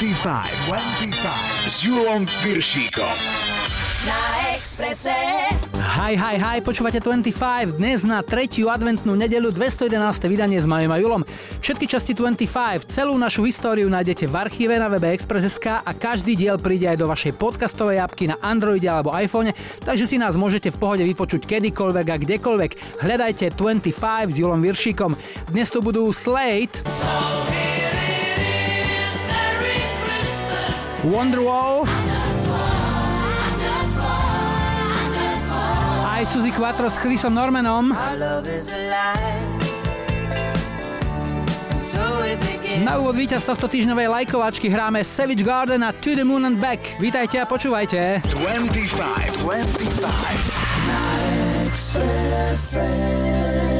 25, 25 s Julom Piršíkom. Na Exprese. Hi, hi, hi, počúvate 25. Dnes na tretiu adventnú nedelu 211. vydanie s Majom a Julom. Všetky časti 25, celú našu históriu nájdete v archíve na webe Express.sk a každý diel príde aj do vašej podcastovej apky na Androide alebo iPhone, takže si nás môžete v pohode vypočuť kedykoľvek a kdekoľvek. Hľadajte 25 s Julom Viršíkom. Dnes tu budú Slate, Wonderwall, aj Suzy Quattro s Chrisom Normanom. Na úvod víťaz tohto týždňovej lajkovačky hráme Savage Garden a To the Moon and Back. Vítajte a počúvajte. 25, 25.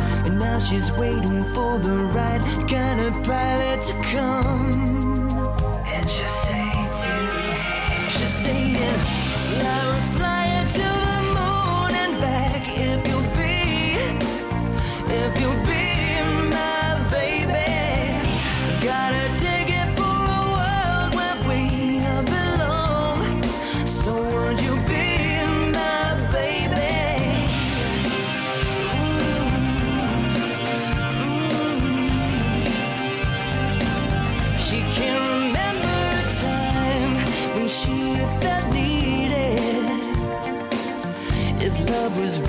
And now she's waiting for the right kind of pilot to come. And she'll say to She's saying, Lara, fly to the moon and back if you'll be, if you'll be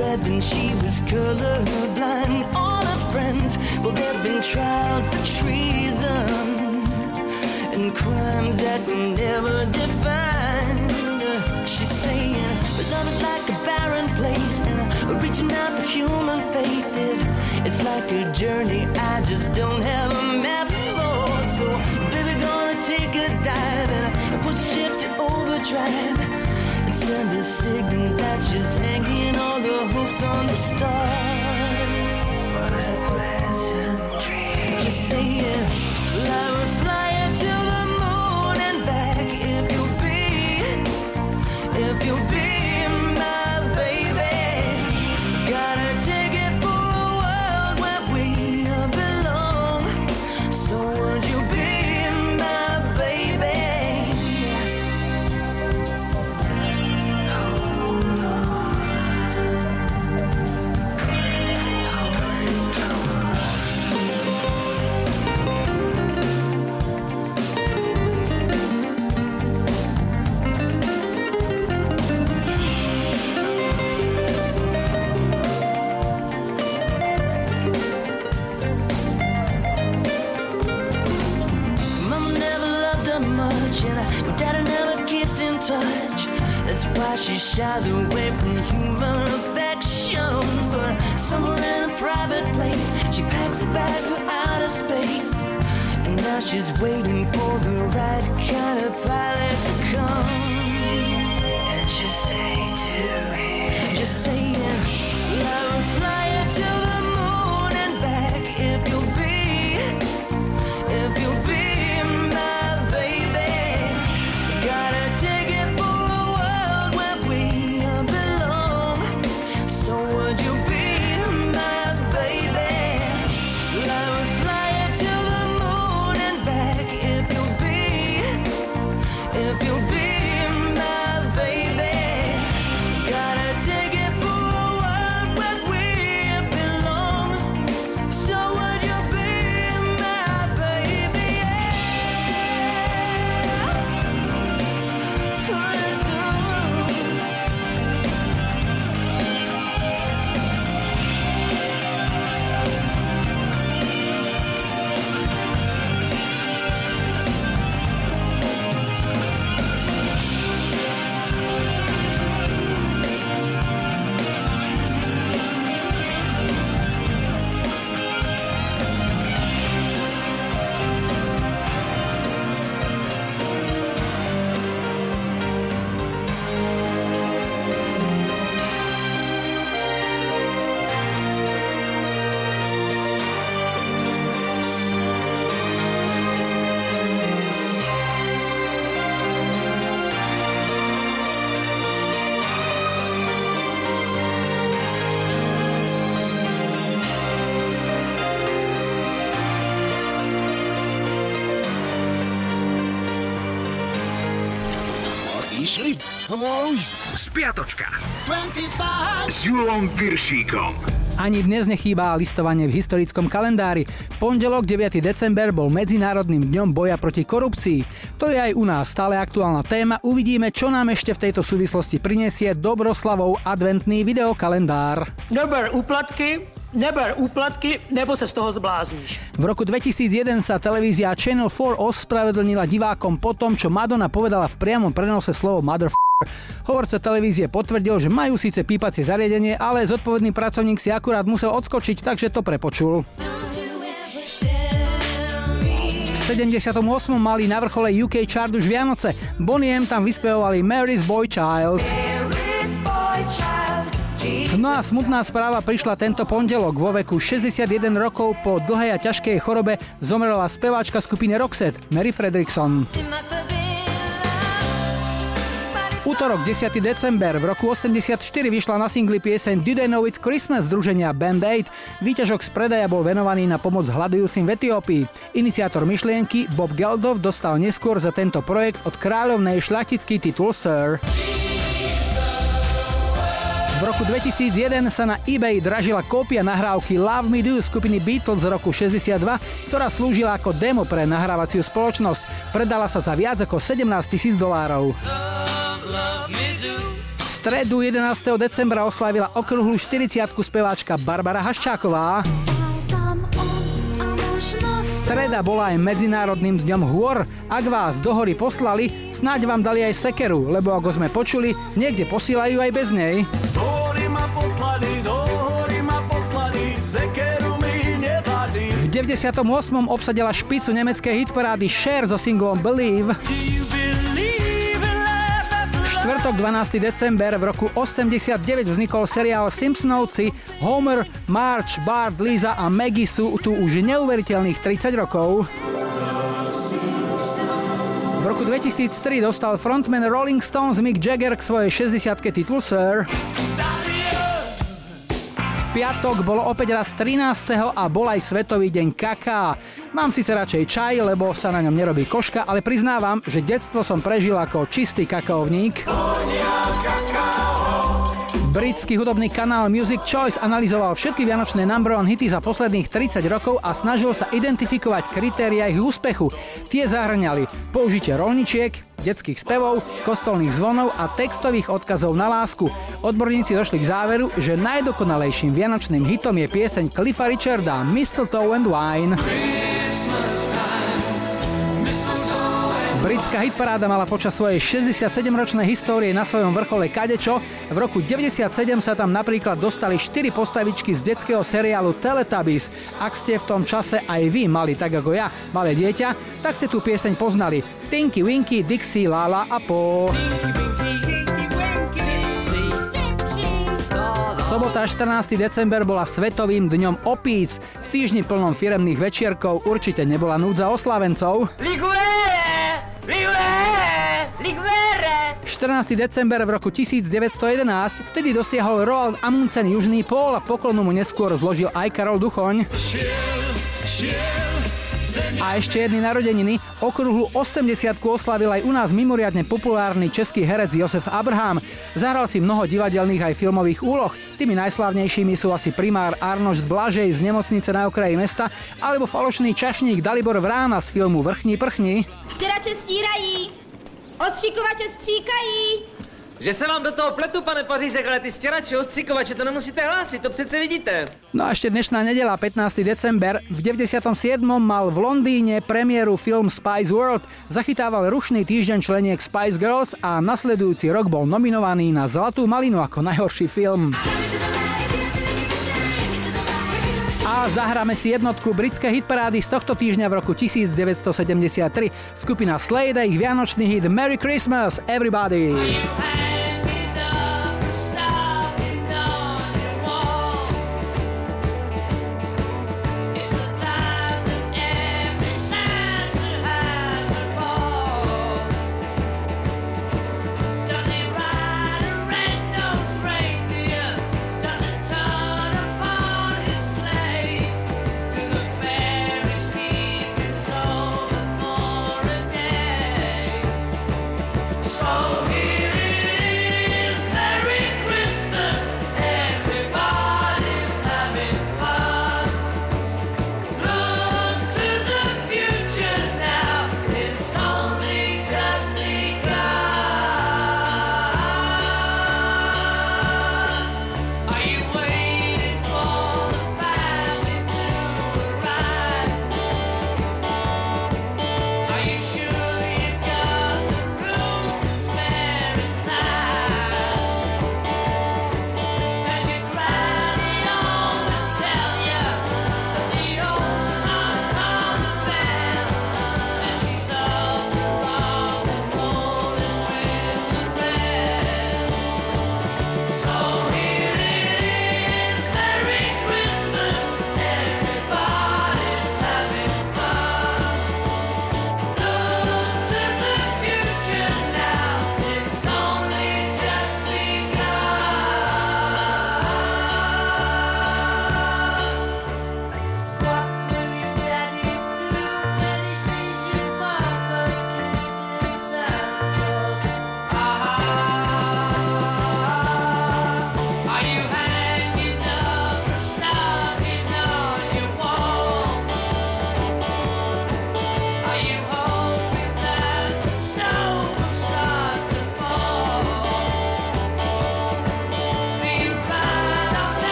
red, then she was colorblind. All her friends, well, they've been tried for treason and crimes that were never defined. She's saying, but love is like a barren place, and reaching out for human faith is it's like a journey I just don't have a map for. So, baby, gonna take a dive and put shift to overdrive and send a signal that she's hanging all the hopes on the stars. Išli. Spiatočka. 25. S Julom Viršíkom. Ani dnes nechýba listovanie v historickom kalendári. Pondelok 9. december bol Medzinárodným dňom boja proti korupcii. To je aj u nás stále aktuálna téma. Uvidíme, čo nám ešte v tejto súvislosti prinesie Dobroslavov adventný videokalendár. Neber úplatky, neber úplatky, nebo sa z toho zblázniš. V roku 2001 sa televízia Channel 4 ospravedlnila divákom po tom, čo Madonna povedala v priamom prenose slovo mother Hovorca televízie potvrdil, že majú síce pípacie zariadenie, ale zodpovedný pracovník si akurát musel odskočiť, takže to prepočul. V 78. mali na vrchole UK chart už Vianoce. Bonnie M tam vyspevovali Mary's Boy Child. No a smutná správa prišla tento pondelok. Vo veku 61 rokov po dlhej a ťažkej chorobe zomrela speváčka skupiny Roxette, Mary Fredrickson. Útorok 10. december v roku 84 vyšla na singli pieseň Did I Know It's Christmas združenia Band Aid. Výťažok z predaja bol venovaný na pomoc hľadujúcim v Etiópii. Iniciátor myšlienky Bob Geldof dostal neskôr za tento projekt od kráľovnej šľachtický titul Sir. V roku 2001 sa na eBay dražila kópia nahrávky Love Me Do skupiny Beatles z roku 62, ktorá slúžila ako demo pre nahrávaciu spoločnosť. Predala sa za viac ako 17 tisíc dolárov stredu 11. decembra oslávila okrúhlu 40 speváčka Barbara Haščáková. Streda bola aj Medzinárodným dňom hôr. Ak vás do hory poslali, snáď vám dali aj sekeru, lebo ako sme počuli, niekde posílajú aj bez nej. Ma poslali, do hory ma poslali, sekeru mi nedali. V 98. obsadila špicu nemeckej hitparády Cher so singlom Believe štvrtok 12. december v roku 89 vznikol seriál Simpsonovci. Homer, March, Bart, Lisa a Maggie sú tu už neuveriteľných 30 rokov. V roku 2003 dostal frontman Rolling Stones Mick Jagger k svojej 60 titul Sir piatok bolo opäť raz 13. a bol aj Svetový deň kaká. Mám síce radšej čaj, lebo sa na ňom nerobí koška, ale priznávam, že detstvo som prežil ako čistý kakaovník. Britský hudobný kanál Music Choice analyzoval všetky vianočné number one hity za posledných 30 rokov a snažil sa identifikovať kritéria ich úspechu. Tie zahrňali použitie rolničiek, detských spevov, kostolných zvonov a textových odkazov na lásku. Odborníci došli k záveru, že najdokonalejším vianočným hitom je pieseň Cliffa Richarda Mistletoe and Wine. Britská hitparáda mala počas svojej 67-ročnej histórie na svojom vrchole kadečo. V roku 97 sa tam napríklad dostali 4 postavičky z detského seriálu Teletubbies. Ak ste v tom čase aj vy mali, tak ako ja, malé dieťa, tak ste tú pieseň poznali. Tinky Winky, Dixie, Lala a po. Sobota 14. december bola svetovým dňom opíc. V týždni plnom firemných večierkov určite nebola núdza oslavencov. Ligue! 14. december v roku 1911 vtedy dosiahol Roald Amundsen Južný pól a poklonu mu neskôr zložil aj Karol Duchoň. A ešte jedny narodeniny, okruhlu 80 oslavil aj u nás mimoriadne populárny český herec Josef Abraham. Zahral si mnoho divadelných aj filmových úloh. Tými najslávnejšími sú asi primár Arnošt Blažej z nemocnice na okraji mesta alebo falošný čašník Dalibor Vrána z filmu Vrchní prchni. Stěrače stírají, ostříkovače stříkají. Že se vám do toho pletu, pane Pařízek, ale ty stěrače, ostříkovače, to nemusíte hlásit, to přece vidíte. No a ešte dnešná nedela, 15. december. V 97. mal v Londýne premiéru film Spice World. Zachytával rušný týždeň členiek Spice Girls a nasledujúci rok bol nominovaný na Zlatú malinu ako najhorší film. A zahráme si jednotku britské hitparády z tohto týždňa v roku 1973. Skupina Slade a ich vianočný hit Merry Christmas, Everybody!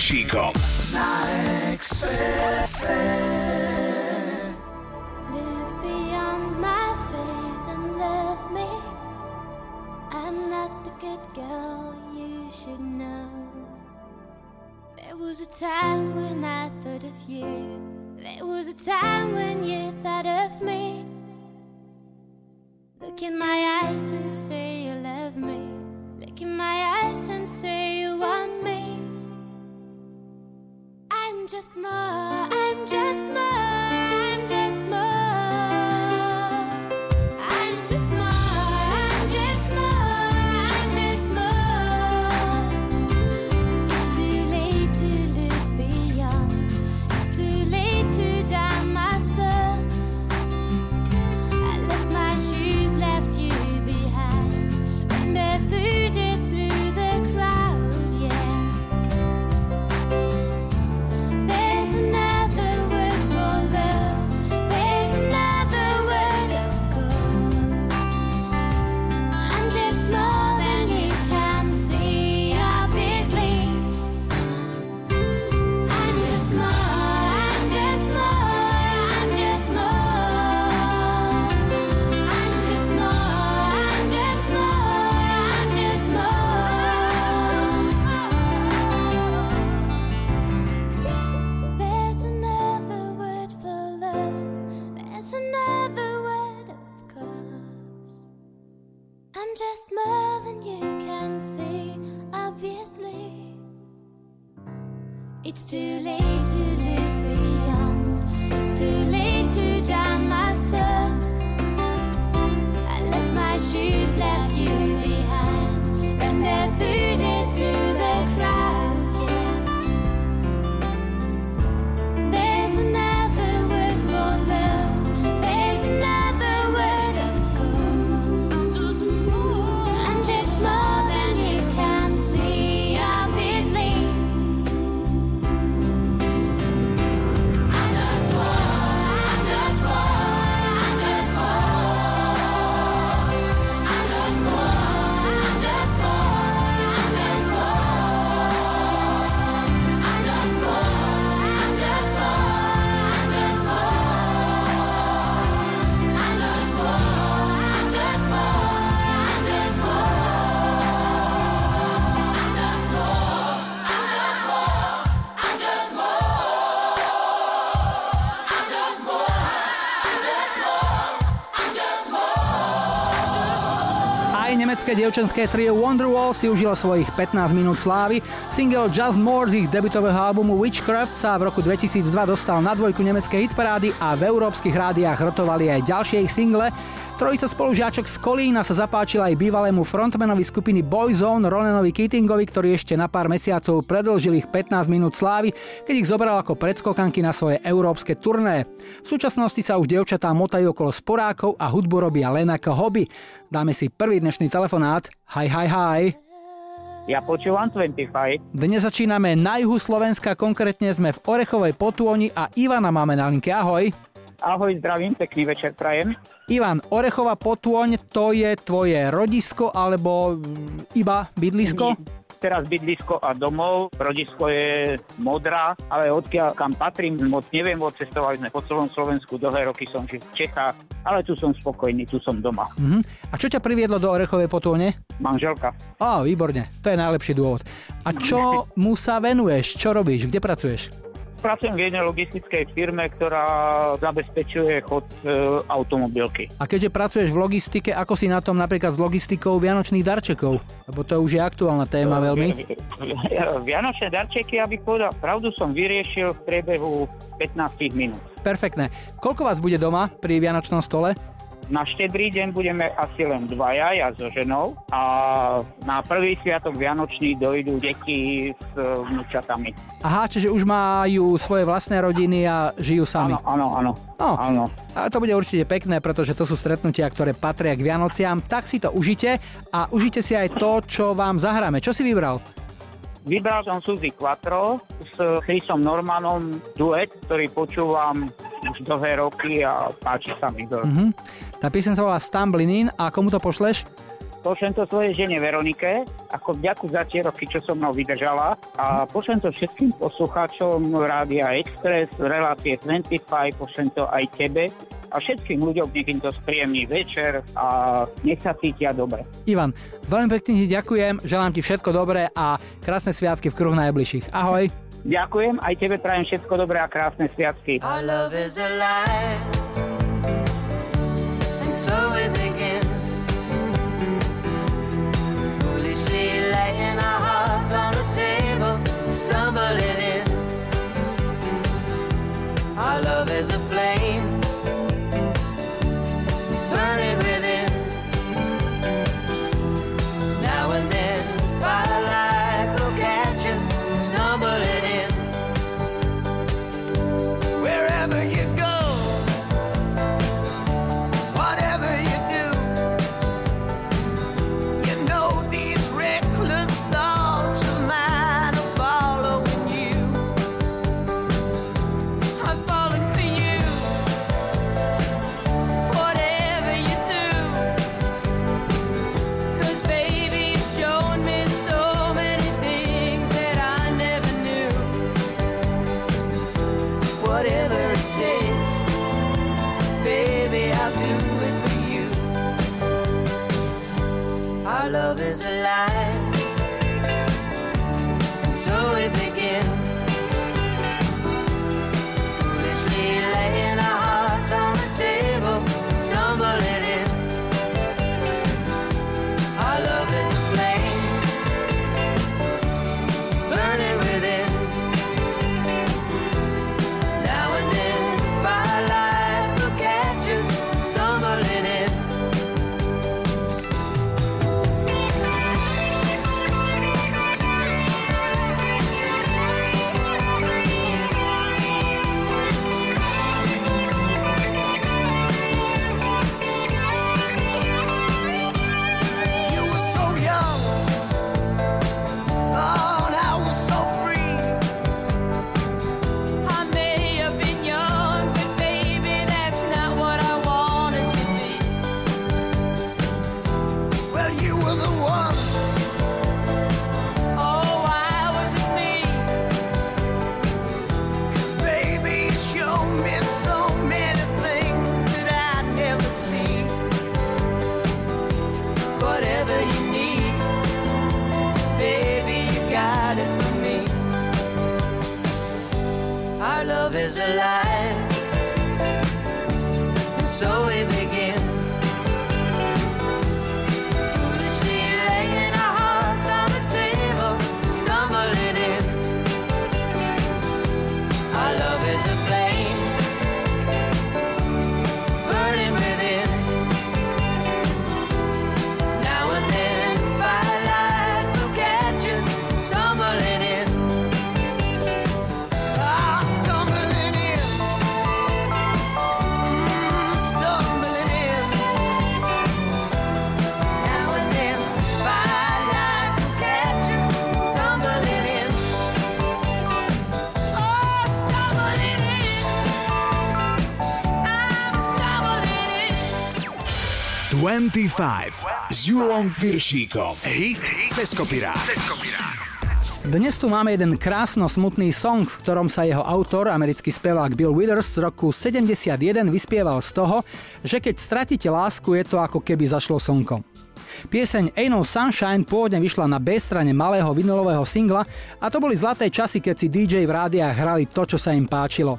She I'm just more than you can see, obviously. It's too late to look beyond. It's too late. Aj nemecké dievčenské trio Wonderwall si užilo svojich 15 minút slávy. Single Just More z ich debutového albumu Witchcraft sa v roku 2002 dostal na dvojku nemeckej hitparády a v európskych rádiách rotovali aj ďalšie ich single. Trojica spolužiačok z Kolína sa zapáčila aj bývalému frontmanovi skupiny Boyzone Ronanovi Keatingovi, ktorý ešte na pár mesiacov predlžil ich 15 minút slávy, keď ich zobral ako predskokanky na svoje európske turné. V súčasnosti sa už dievčatá motajú okolo sporákov a hudbu robia len ako hobby. Dáme si prvý dnešný telefonát. Hi, hi, hi. Ja počúvam 25. Dnes začíname na juhu Slovenska, konkrétne sme v Orechovej Potôni a Ivana máme na linke. Ahoj. Ahoj, zdravím, pekný večer prajem. Ivan, Orechová Potôň, to je tvoje rodisko alebo iba bydlisko? Teraz bydlisko a domov, rodisko je modrá, ale odkiaľ kam patrím, moc neviem, odcestovali sme po celom Slovensku, dlhé roky som žil v Čechách, ale tu som spokojný, tu som doma. Mhm. A čo ťa priviedlo do Orechovej Potône? Manželka. Á, výborne, to je najlepší dôvod. A čo mu sa venuješ? Čo robíš? Kde pracuješ? Pracujem v jednej logistickej firme, ktorá zabezpečuje chod e, automobilky. A keďže pracuješ v logistike, ako si na tom napríklad s logistikou vianočných darčekov? Lebo to už je aktuálna téma veľmi. Vianočné darčeky, abych povedal, pravdu som vyriešil v priebehu 15 minút. Perfektné. Koľko vás bude doma pri vianočnom stole? Na štedrý deň budeme asi len dvaja, ja so ženou a na prvý sviatok Vianočný dojdú deti s e, vnúčatami. Aha, čiže už majú svoje vlastné rodiny a žijú sami. Áno, áno, áno. No, áno. ale to bude určite pekné, pretože to sú stretnutia, ktoré patria k Vianociam. Tak si to užite a užite si aj to, čo vám zahráme. Čo si vybral? Vybral som Suzy Quattro s Chrisom Normanom duet, ktorý počúvam už dlhé roky a páči sa mi to. Mhm. Tá pieseň sa volá Stumbling In a komu to pošleš? Pošlem to svojej žene Veronike, ako vďaku za tie roky, čo so mnou vydržala. A pošlem to všetkým poslucháčom Rádia Express, relácie 25, pošlem to aj tebe a všetkým ľuďom, nech im to spríjemný večer a nech sa cítia dobre. Ivan, veľmi pekne ti ďakujem, želám ti všetko dobré a krásne sviatky v kruhu najbližších. Ahoj. Ďakujem, aj tebe prajem všetko dobré a krásne sviatky. Our love is alive, so we begin. Foolishly laying our hearts on the table, stumbling in. Our love is a flame, 25 s Julom Piršíkom. Hit cez kopirát. Dnes tu máme jeden krásno smutný song, v ktorom sa jeho autor, americký spevák Bill Withers z roku 71 vyspieval z toho, že keď stratíte lásku, je to ako keby zašlo slnko. Pieseň Ain't No Sunshine pôvodne vyšla na B strane malého vinylového singla a to boli zlaté časy, keď si DJ v rádiách hrali to, čo sa im páčilo.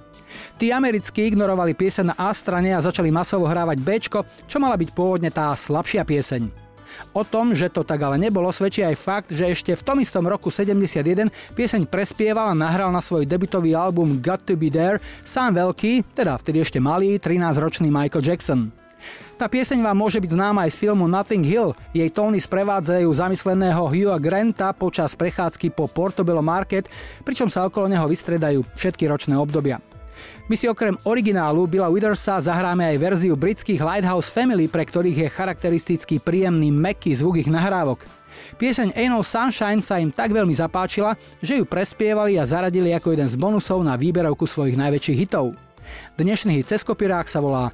Tí americkí ignorovali pieseň na A strane a začali masovo hrávať B, čo mala byť pôvodne tá slabšia pieseň. O tom, že to tak ale nebolo, svedčí aj fakt, že ešte v tom istom roku 71 pieseň prespieval a nahral na svoj debutový album Got to be There sám veľký, teda vtedy ešte malý, 13-ročný Michael Jackson. Tá pieseň vám môže byť známa aj z filmu Nothing Hill. Jej tóny sprevádzajú zamysleného Hugha Granta počas prechádzky po Portobello Market, pričom sa okolo neho vystredajú všetky ročné obdobia. My si okrem originálu Billa Withersa zahráme aj verziu britských Lighthouse Family, pre ktorých je charakteristický príjemný meký zvuk ich nahrávok. Pieseň Ain't No Sunshine sa im tak veľmi zapáčila, že ju prespievali a zaradili ako jeden z bonusov na výberovku svojich najväčších hitov. Dnešný hit cez sa volá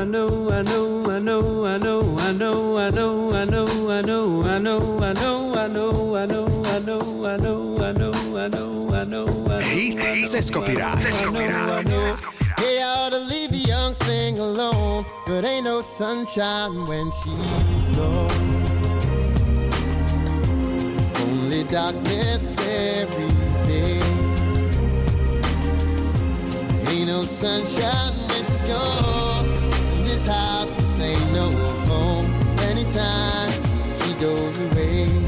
I know, I know, I know, I know, I know, I know, I know, I know, I know, I know, I know, I know, I know, I know, I know, I know, I know, Hit cez kopirát. Hey, I ought to leave the young thing alone, but ain't no sunshine when she's gone. Only darkness every day. Ain't no sunshine when she's gone. This house just ain't no home. Anytime she goes away.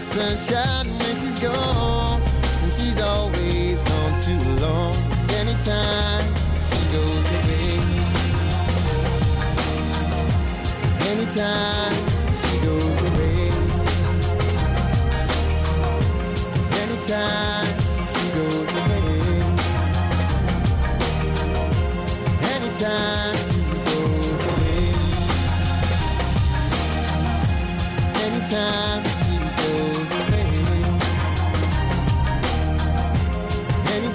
Sunshine when she's gone. And she's always gone too long. Anytime she goes away. Anytime she goes away. Anytime she goes away. Anytime she goes away. Anytime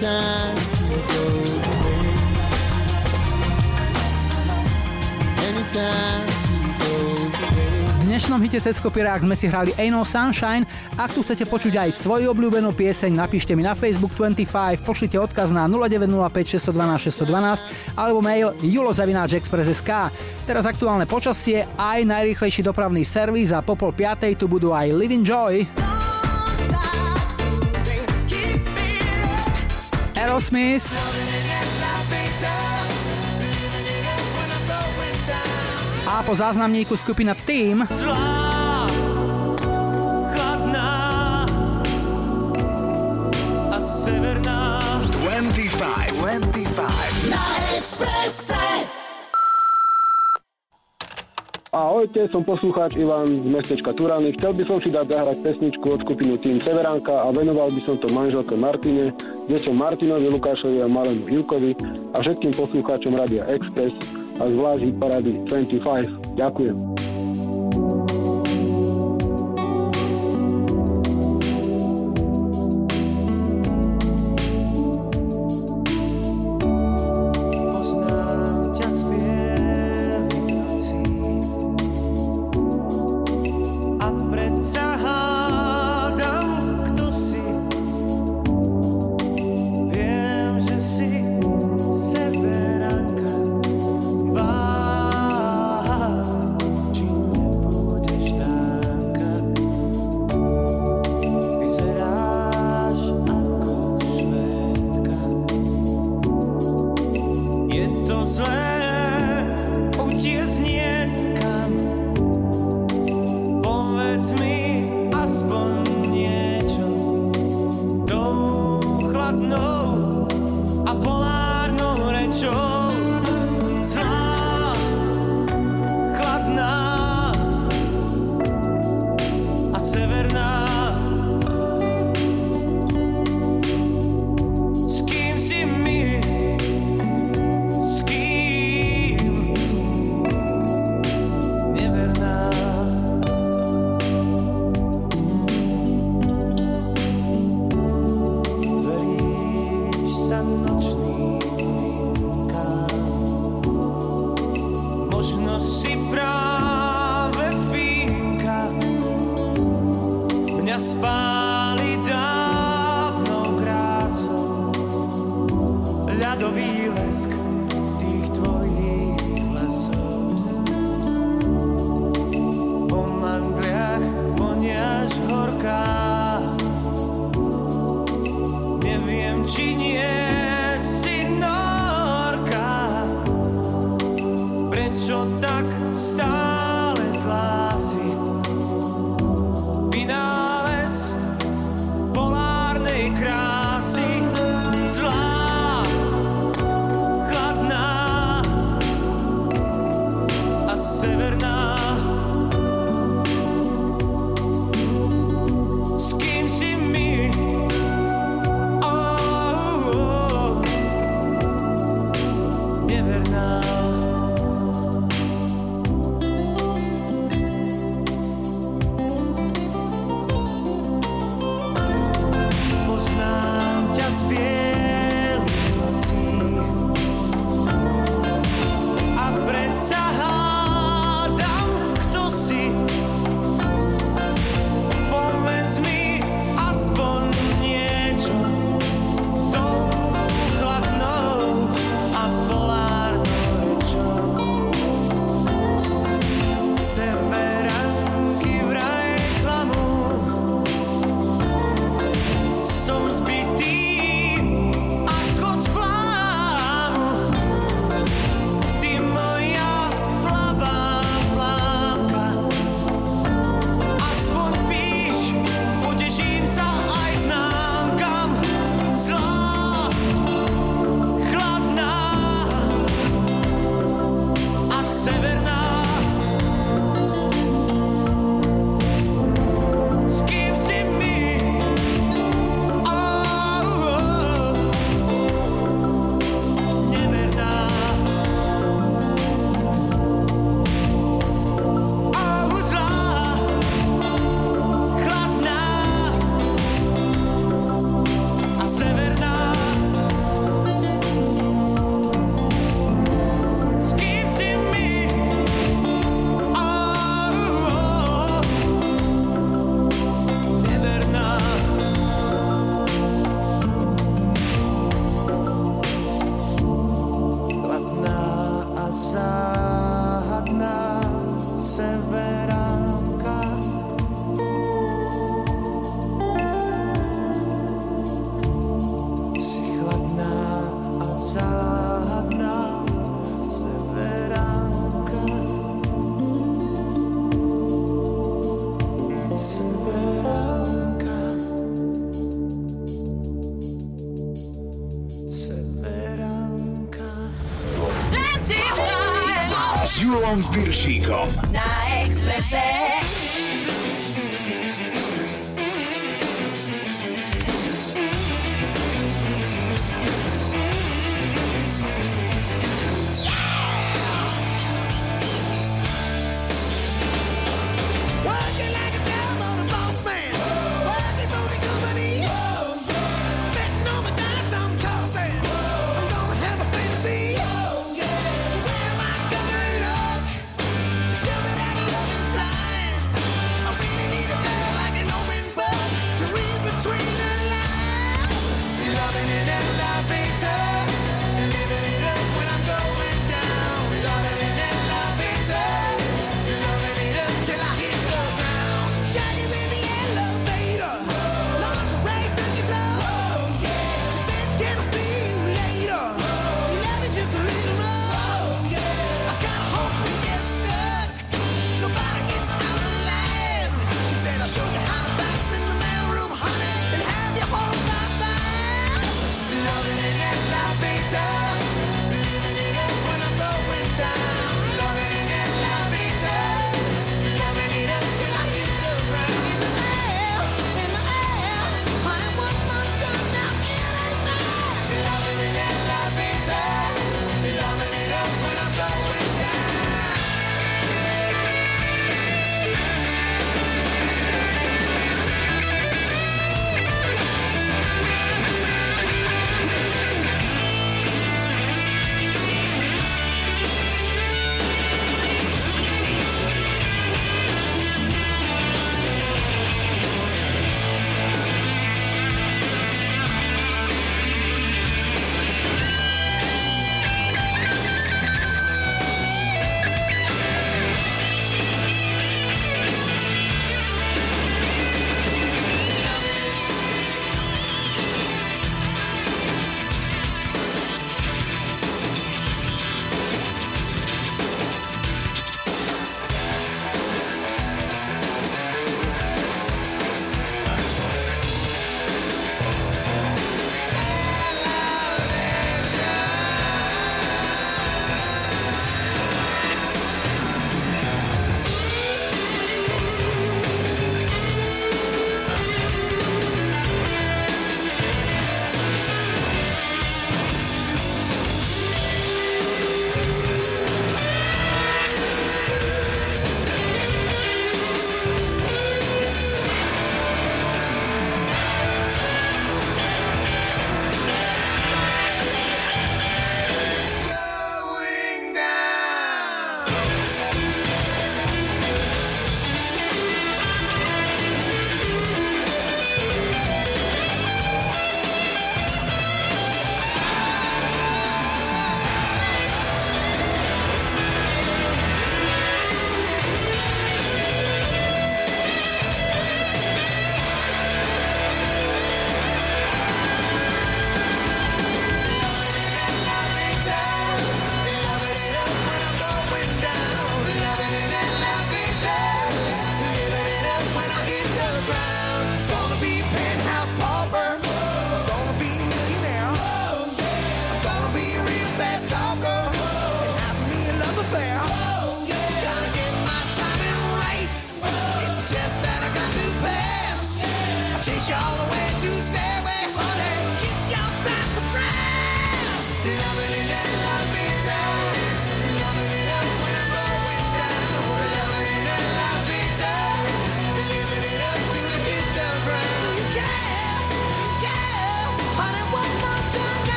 Anytime she goes away. Anytime. V dnešnom hite cez kopirák sme si hrali Ain't No Sunshine. Ak tu chcete počuť aj svoju obľúbenú pieseň, napíšte mi na Facebook 25, pošlite odkaz na 0905 612 612 alebo mail julozavináčexpress.sk. Teraz aktuálne počasie, aj najrýchlejší dopravný servis a po pol piatej tu budú aj Living Joy. Aerosmith. A po záznamníku skupina Team. chladná a severná. 25, 25. Na Expresse. Ahojte, som poslucháč Ivan z mestečka Turany. Chcel by som si dať zahrať pesničku od skupiny Tým Severánka a venoval by som to manželke Martine, deťom Martinovi, Lukášovi a malému Ivkovi a všetkým poslucháčom Radia Express a zvlášť hit parady 25. Ďakujem.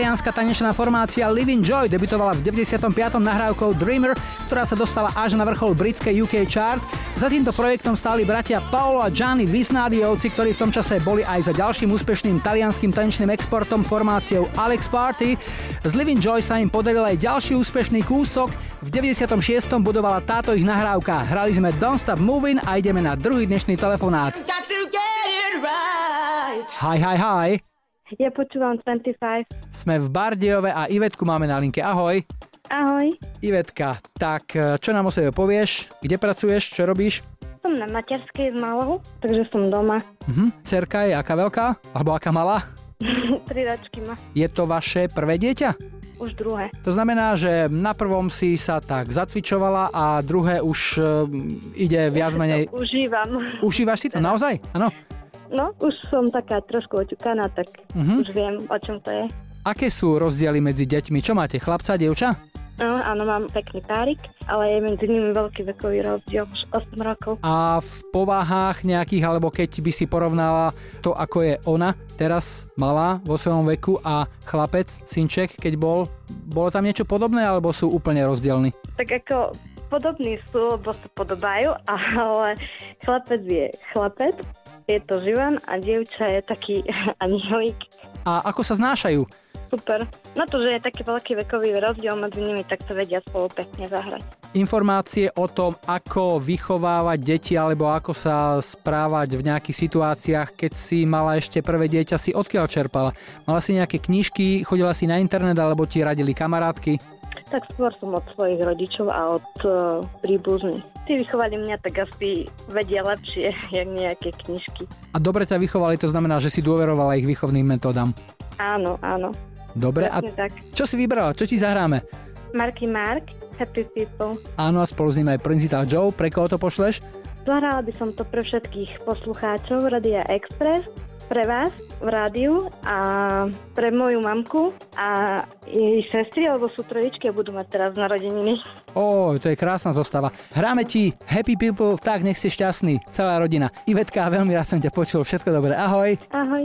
Talianská tanečná formácia Living Joy debutovala v 95. nahrávkou Dreamer, ktorá sa dostala až na vrchol britskej UK chart. Za týmto projektom stáli bratia Paolo a Gianni Visnadiovci, ktorí v tom čase boli aj za ďalším úspešným talianským tanečným exportom formáciou Alex Party. Z Living Joy sa im podaril aj ďalší úspešný kúsok. V 96. budovala táto ich nahrávka. Hrali sme Don't Stop Moving a ideme na druhý dnešný telefonát. Hi, hi, hi. Ja počúvam 25. Sme v Bardiove a Ivetku máme na linke. Ahoj. Ahoj. Ivetka, tak e, čo nám o sebe povieš? Kde pracuješ? Čo robíš? Som na materskej s malou, takže som doma. Mhm. Cerka je aká veľká? Alebo aká malá? Tri ročky má. Je to vaše prvé dieťa? Už druhé. To znamená, že na prvom si sa tak zacvičovala a druhé už e, ide viac menej... Užívam. Užívaš si to naozaj? Áno. No, už som taká trošku oťukaná, tak Mhm. už viem, o čom to je. Aké sú rozdiely medzi deťmi? Čo máte, chlapca, dievča? No, áno, mám pekný párik, ale je medzi nimi veľký vekový rozdiel, už 8 rokov. A v povahách nejakých, alebo keď by si porovnala to, ako je ona teraz malá vo svojom veku a chlapec, synček, keď bol, bolo tam niečo podobné, alebo sú úplne rozdielni? Tak ako podobní sú, lebo sa podobajú, ale chlapec je chlapec, je to živan a dievča je taký anielik. A ako sa znášajú? super. Na to, že je taký veľký vekový rozdiel medzi nimi, tak sa vedia spolu pekne zahrať. Informácie o tom, ako vychovávať deti alebo ako sa správať v nejakých situáciách, keď si mala ešte prvé dieťa, si odkiaľ čerpala? Mala si nejaké knižky, chodila si na internet alebo ti radili kamarátky? Tak skôr som od svojich rodičov a od uh, príbuzných. Tí vychovali mňa, tak asi vedia lepšie, jak nejaké knižky. A dobre ťa vychovali, to znamená, že si dôverovala ich výchovným metódam. Áno, áno. Dobre, a Presne tak. čo si vybrala? Čo ti zahráme? Marky Mark, Happy People. Áno, a spolu s ním aj Principal Joe. Pre koho to pošleš? Zahrala by som to pre všetkých poslucháčov Radia Express, pre vás v rádiu a pre moju mamku a jej sestry, lebo sú trojičky a budú mať teraz narodeniny. Ó, to je krásna zostava. Hráme ti Happy People, tak nech si šťastný, celá rodina. Ivetka, veľmi rád som ťa počul, všetko dobré, ahoj. Ahoj.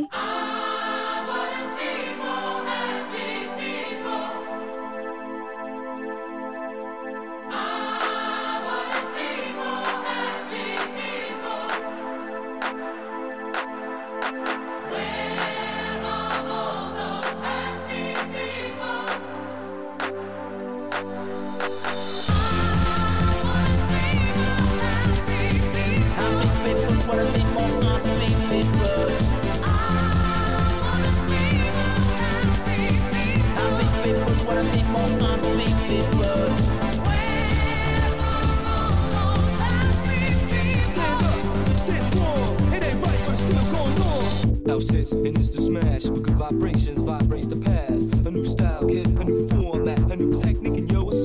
Hits and it's the smash because vibrations vibrates the past. A new style, kid, a new format, a new technique, and yo, it's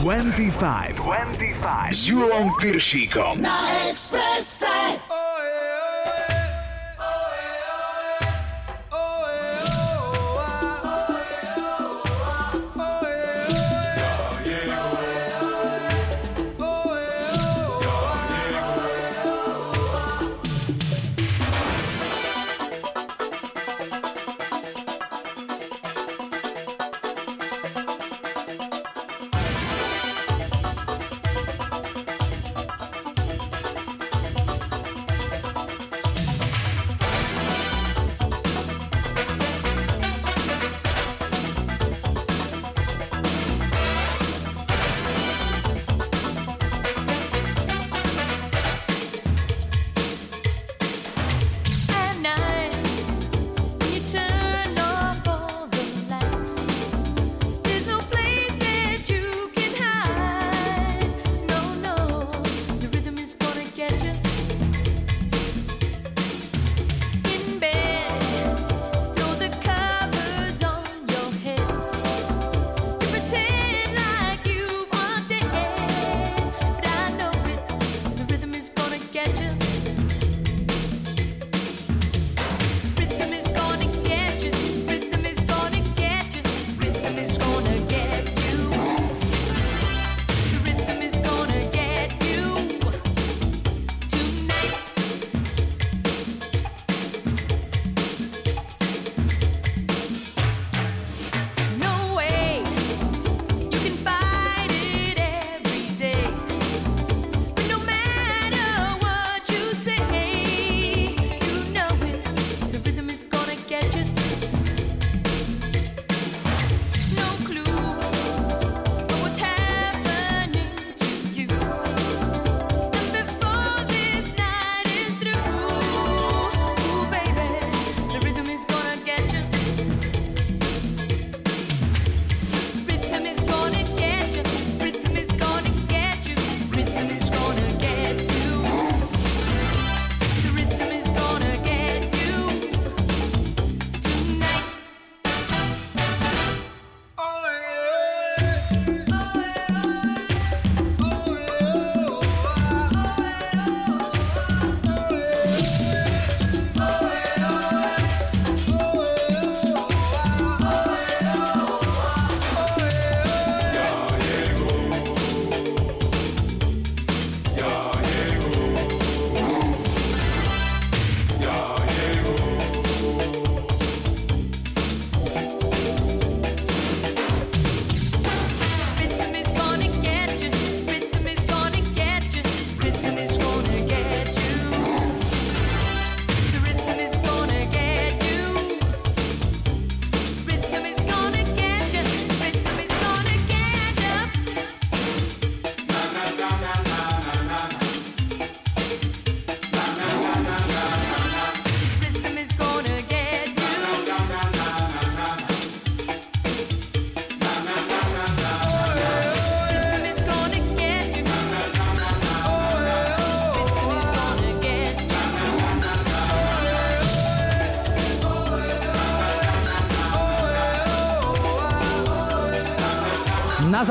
25. 25. S Júlom Piršíkom. Na Expresse.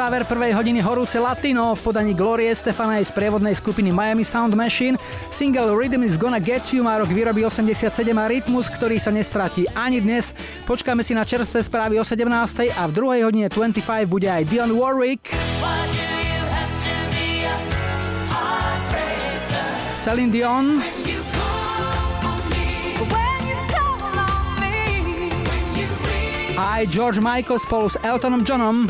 Záver prvej hodiny horúce Latino v podaní Glorie Stefana z prievodnej skupiny Miami Sound Machine. Single Rhythm is Gonna Get You má rok výroby 87 a rytmus, ktorý sa nestratí ani dnes. Počkáme si na čerstvé správy o 17. a v druhej hodine 25 bude aj Dion Warwick. Celine Dion. Aj George Michael spolu s Eltonom Johnom.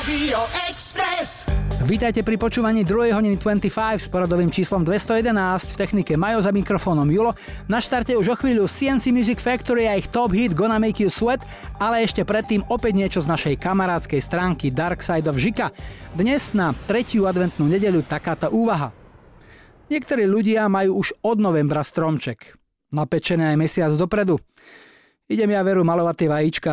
Rádio Express. Vítajte pri počúvaní 2. hodiny 25 s poradovým číslom 211 v technike Majo za mikrofónom Julo. Na štarte už o chvíľu CNC Music Factory a ich top hit Gonna Make You Sweat, ale ešte predtým opäť niečo z našej kamarádskej stránky Dark Side of Žika. Dnes na tretiu adventnú nedeľu takáto úvaha. Niektorí ľudia majú už od novembra stromček. Napečené aj mesiac dopredu. Idem ja veru malovať tie vajíčka.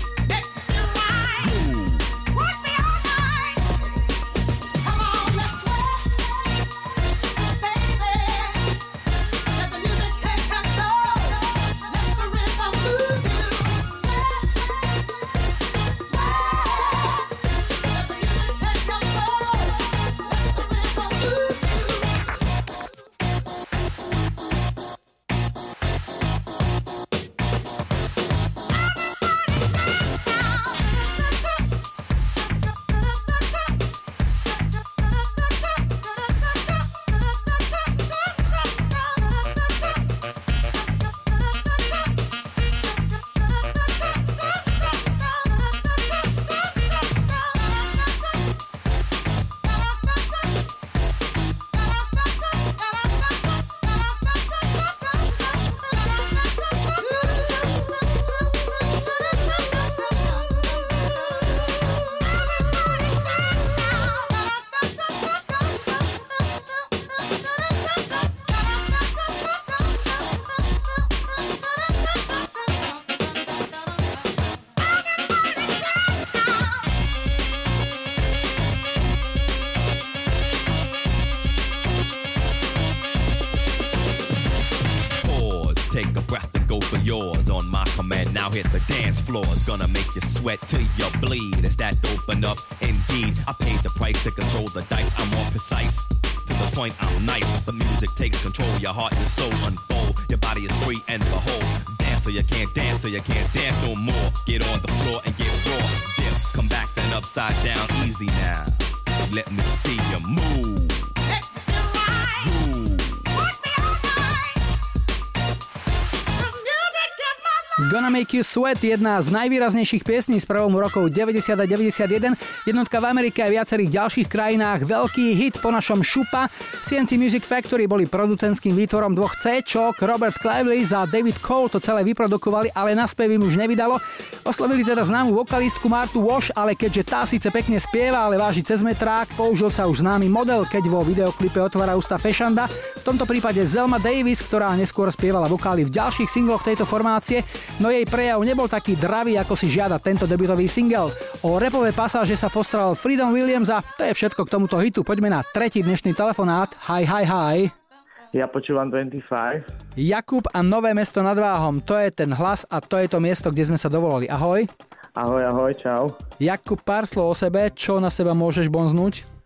Sweat, jedna z najvýraznejších piesní z prvom rokov 90 a 91. Jednotka v Amerike a viacerých ďalších krajinách. Veľký hit po našom šupa. CNC Music Factory boli producentským výtvorom dvoch c Robert Clively a David Cole to celé vyprodukovali, ale na spev im už nevydalo. Oslovili teda známu vokalistku Martu Wash, ale keďže tá síce pekne spieva, ale váži cez metrák, použil sa už známy model, keď vo videoklipe otvára ústa Fešanda. V tomto prípade Zelma Davis, ktorá neskôr spievala vokály v ďalších singloch tejto formácie no jej prejav nebol taký dravý, ako si žiada tento debutový single. O repové pasáže sa postral Freedom Williams a to je všetko k tomuto hitu. Poďme na tretí dnešný telefonát. Hi, hi, hi. Ja počúvam 25. Jakub a Nové mesto nad Váhom, to je ten hlas a to je to miesto, kde sme sa dovolali. Ahoj. Ahoj, ahoj, čau. Jakub, pár slov o sebe, čo na seba môžeš bonznúť?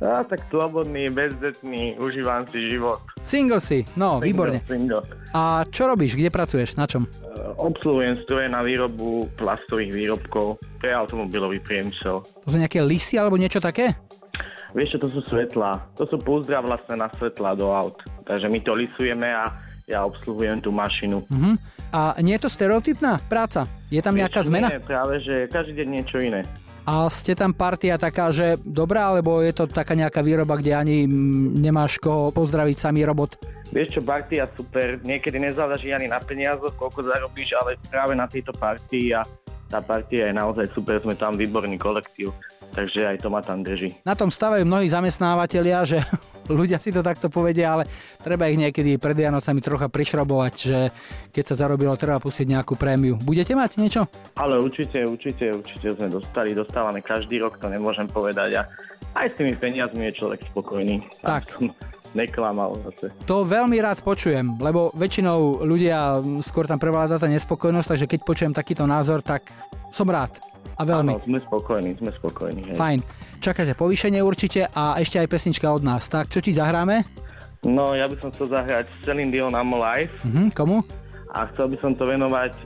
A tak slobodný, bezdetný, užívam si život. Single si, no, Single, výborne. Single. A čo robíš, kde pracuješ, na čom? Obsluhujem stroje na výrobu plastových výrobkov pre automobilový priemysel. To sú nejaké lisy alebo niečo také? Vieš čo, to sú svetlá. To sú púzdra vlastne na svetlá do aut. Takže my to lisujeme a ja obsluhujem tú mašinu. Uh-huh. A nie je to stereotypná práca? Je tam nejaká Vieš, zmena? Nie, práve, že každý deň niečo iné. A ste tam partia taká, že dobrá, alebo je to taká nejaká výroba, kde ani mm, nemáš koho pozdraviť samý robot? Vieš čo, partia super. Niekedy nezáleží ani na peniazoch, koľko zarobíš, ale práve na tejto partii a tá partia je naozaj super, sme tam výborný kolektív, takže aj to ma tam drží. Na tom stavajú mnohí zamestnávateľia, že ľudia si to takto povedia, ale treba ich niekedy pred Vianocami trocha prišrobovať, že keď sa zarobilo, treba pustiť nejakú prémiu. Budete mať niečo? Ale určite, určite, určite sme dostali, dostávame každý rok, to nemôžem povedať a aj s tými peniazmi je človek spokojný. Tak. Neklamal zase. To veľmi rád počujem, lebo väčšinou ľudia skôr tam prevláda tá nespokojnosť, takže keď počujem takýto názor, tak som rád. A veľmi. Áno, sme spokojní, sme spokojní. Hej. Fajn. Čakáte povýšenie určite a ešte aj pesnička od nás. Tak, čo ti zahráme? No, ja by som chcel zahrať Celine Dion I'm Alive Mhm, komu? a chcel by som to venovať e,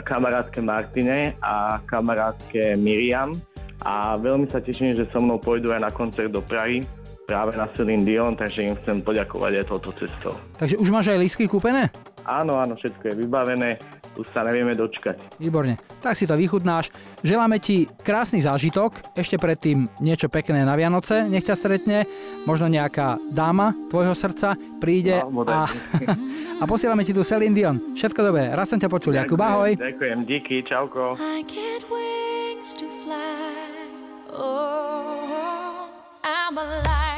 kamarátke Martine a kamarátke Miriam a veľmi sa teším, že so mnou pôjdu aj na koncert do Prahy práve na Celine Dion, takže im chcem poďakovať aj touto cestou. Takže už máš aj lístky kúpené? Áno, áno, všetko je vybavené, už sa nevieme dočkať. Výborne. Tak si to vychutnáš. Želáme ti krásny zážitok, ešte predtým niečo pekné na Vianoce, nech ťa stretne, možno nejaká dáma tvojho srdca príde No, a, a posielame ti tu Celine Dion. Všetko dobré, raz som ťa počul, Jakub, ahoj. Ďakujem, díky, čauko. I get wings to fly. Oh, I'm alive.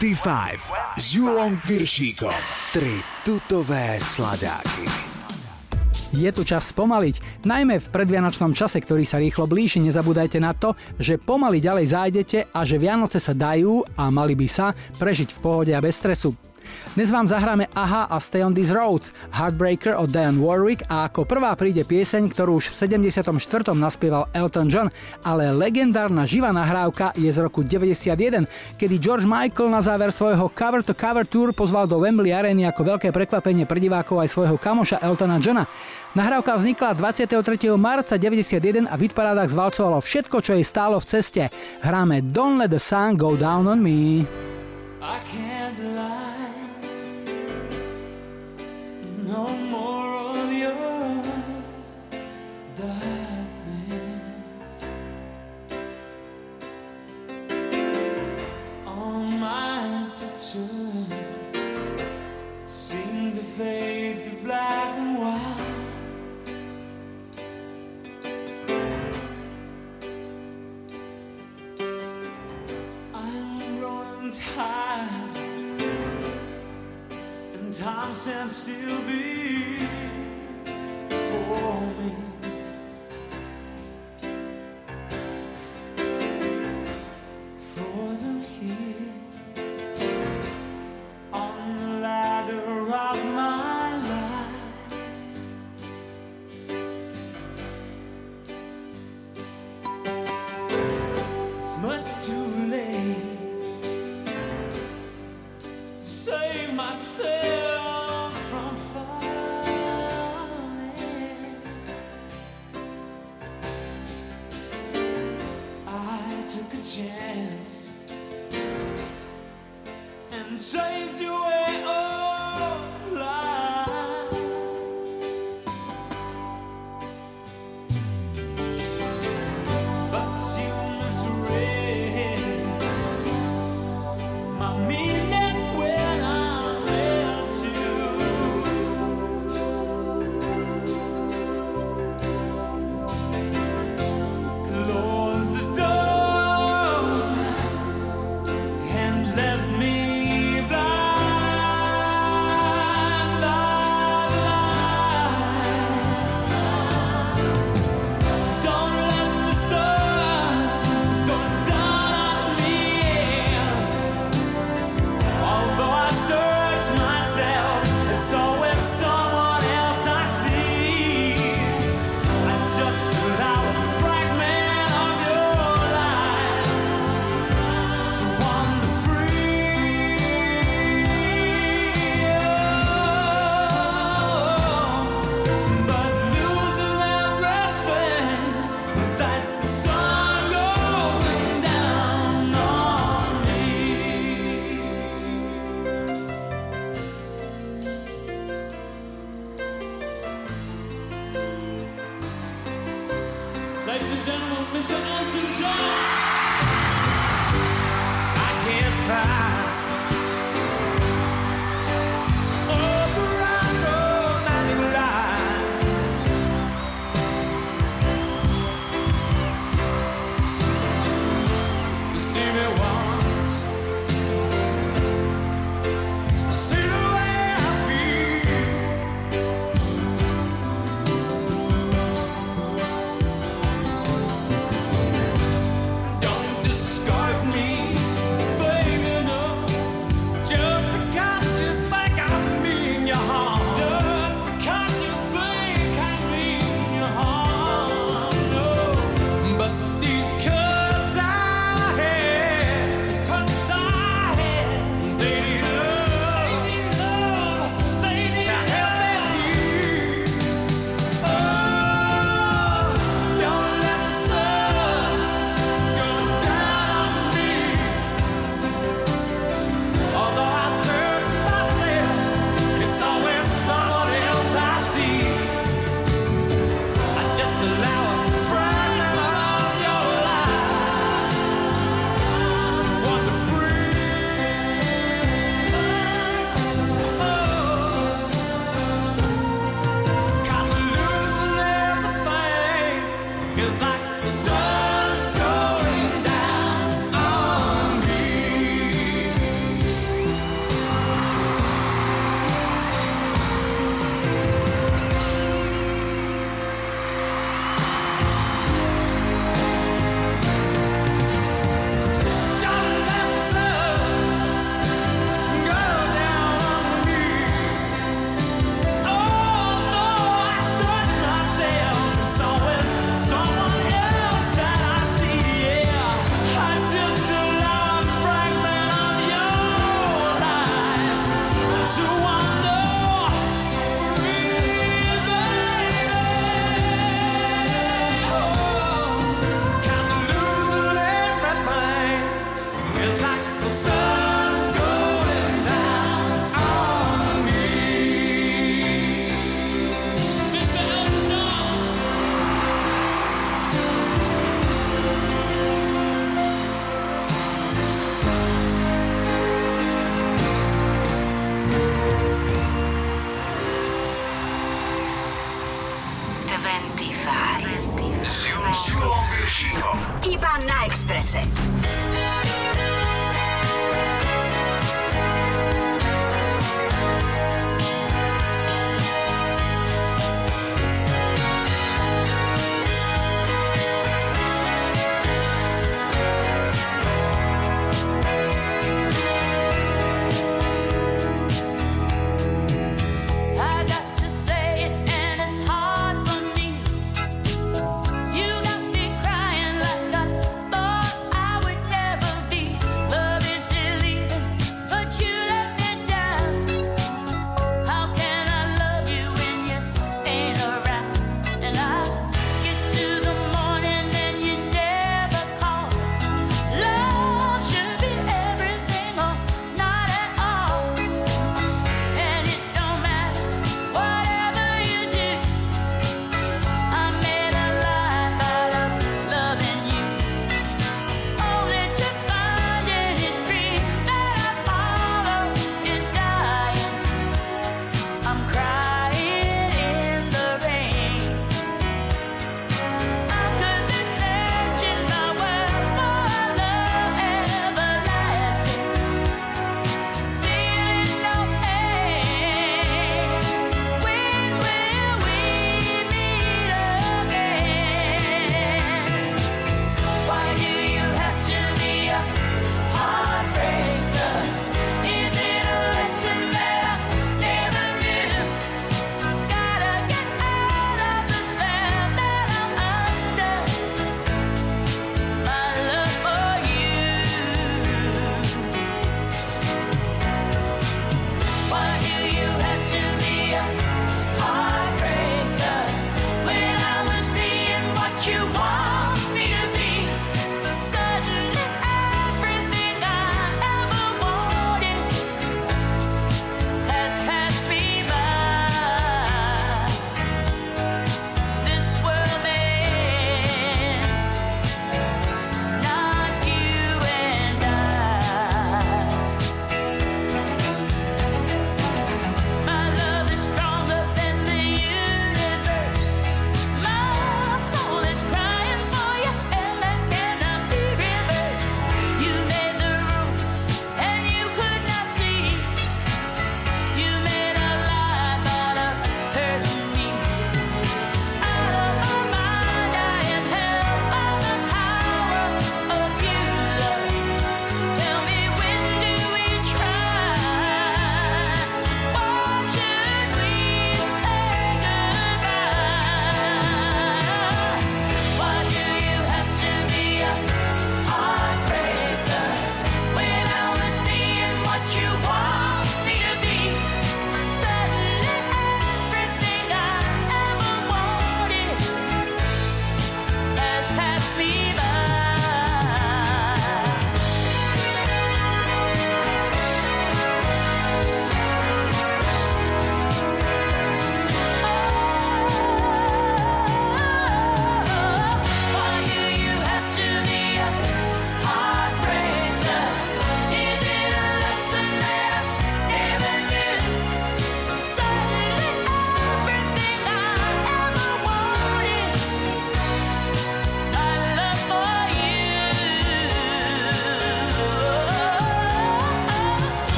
25 s Julom Piršíkom. Tri tutové sladáky. Je tu čas spomaliť. Najmä v predvianočnom čase, ktorý sa rýchlo blíži, nezabúdajte na to, že pomaly ďalej zájdete a že Vianoce sa dajú a mali by sa prežiť v pohode a bez stresu. Dnes vám zahráme Aha a Stay on These Roads, Heartbreaker od Diane Warwick a ako prvá príde pieseň, ktorú už v 74. naspieval Elton John, ale legendárna živá nahrávka je z roku 91, kedy George Michael na záver svojho Cover to Cover Tour pozval do Wembley Areny ako veľké prekvapenie pre divákov aj svojho kamoša Eltona Johna. Nahrávka vznikla 23. marca 91 a v hitparádach zvalcovalo všetko, čo jej stálo v ceste. Hráme Don't Let the Sun Go Down on Me. I can't lie. No more of your darkness. All my pictures seem to fade to black and white. I'm time stands still before me.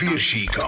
Julom Viršíkom.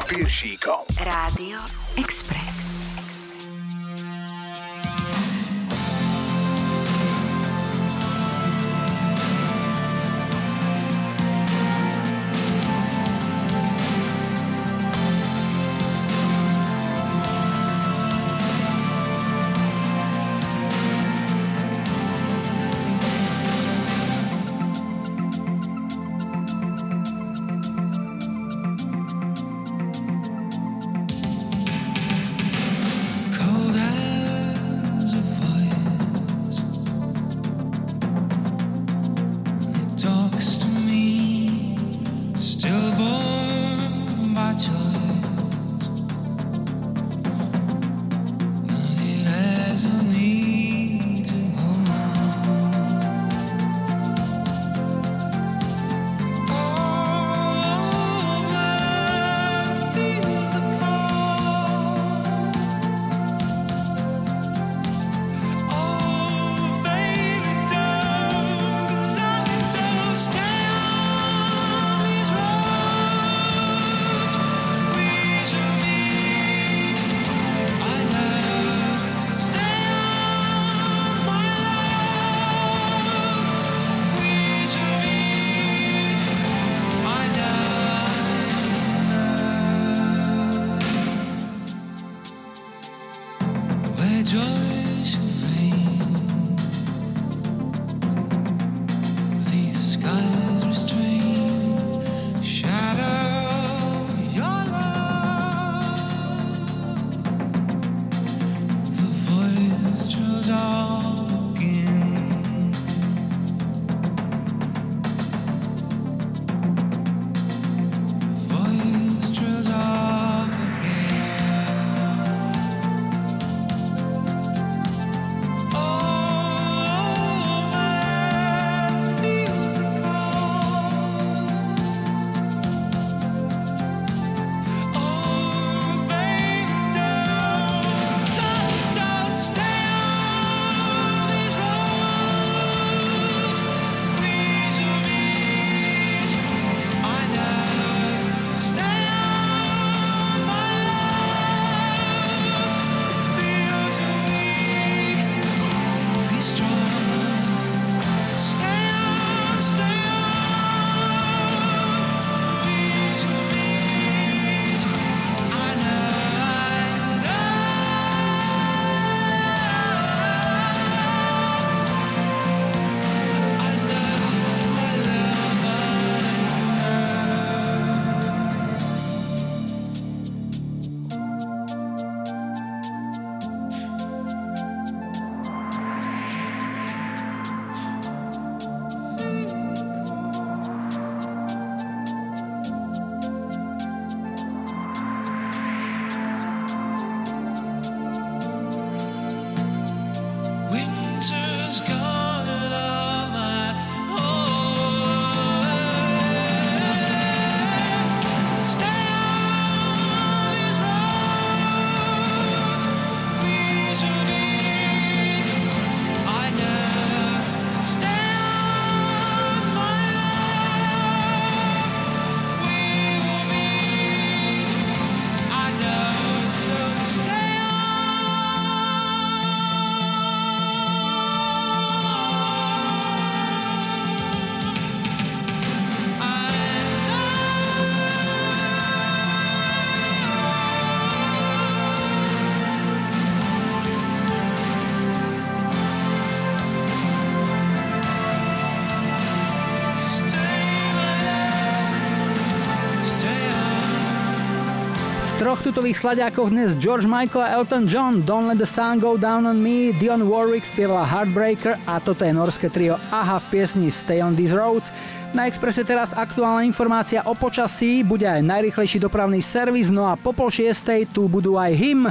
Tutových sladiakoch dnes George Michael a Elton John, Don't Let the Sun Go Down on Me, Dion Warwick spievala Heartbreaker a toto je norské trio AHA v piesni Stay on These Roads. Na Exprese teraz aktuálna informácia o počasí, bude aj najrychlejší dopravný servis, no a po pol šiestej tu budú aj hym.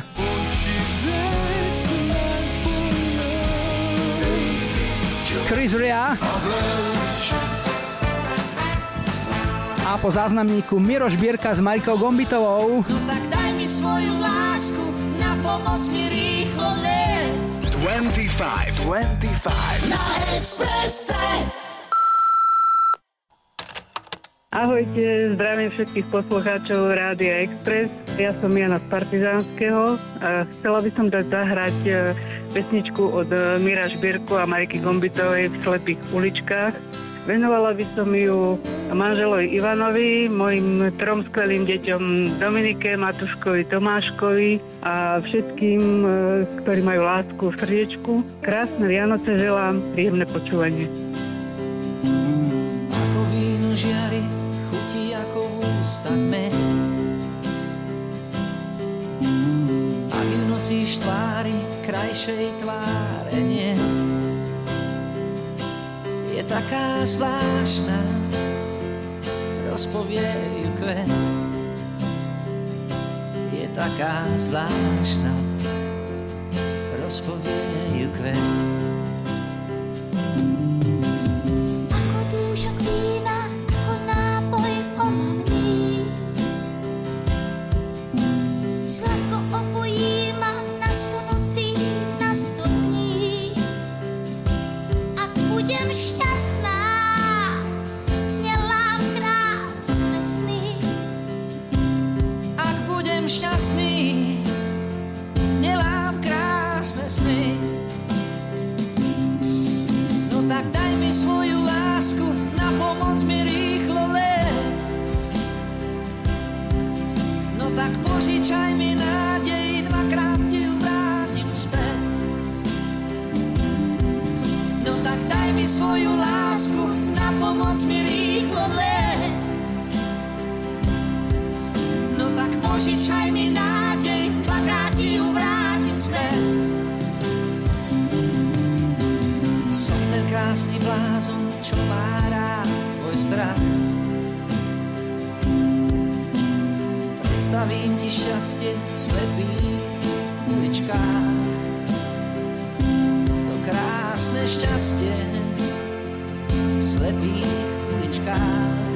Chris Ria a po záznamníku Miroš Bierka s Marikou Gombitovou. Tak daj pomoc mi rýchlo let. 25, 25. Na Expresse. Ahojte, zdravím všetkých poslucháčov Rádia Express. Ja som Jana z Partizánskeho a chcela by som dať zahrať e, pesničku od e, Mira Šbierku a Mariky Gombitovej v Slepých uličkách. Venovala by som ju manželovi Ivanovi, mojim trom skvelým deťom Dominike, Matuškovi, Tomáškovi a všetkým, e, ktorí majú lásku v srdiečku. Krásne Vianoce želám, príjemné počúvanie. Ako víno žiari, chutí ako v ústach med. Ak ju nosíš tvári, krajšej tváre nie. Taká zvláštna, rozpovie ju kvet. Je taká zvláštna, rozpovie ju kvet. svoju lásku, na pomoc mi rýchlo let. No tak požičaj mi nádej, dvakrát ti ju vrátim späť. Som ten krásny blázon, čo má rád tvoj strach. Predstavím ti šťastie v slepých uličkách. To krásne šťastie slepých uličkách.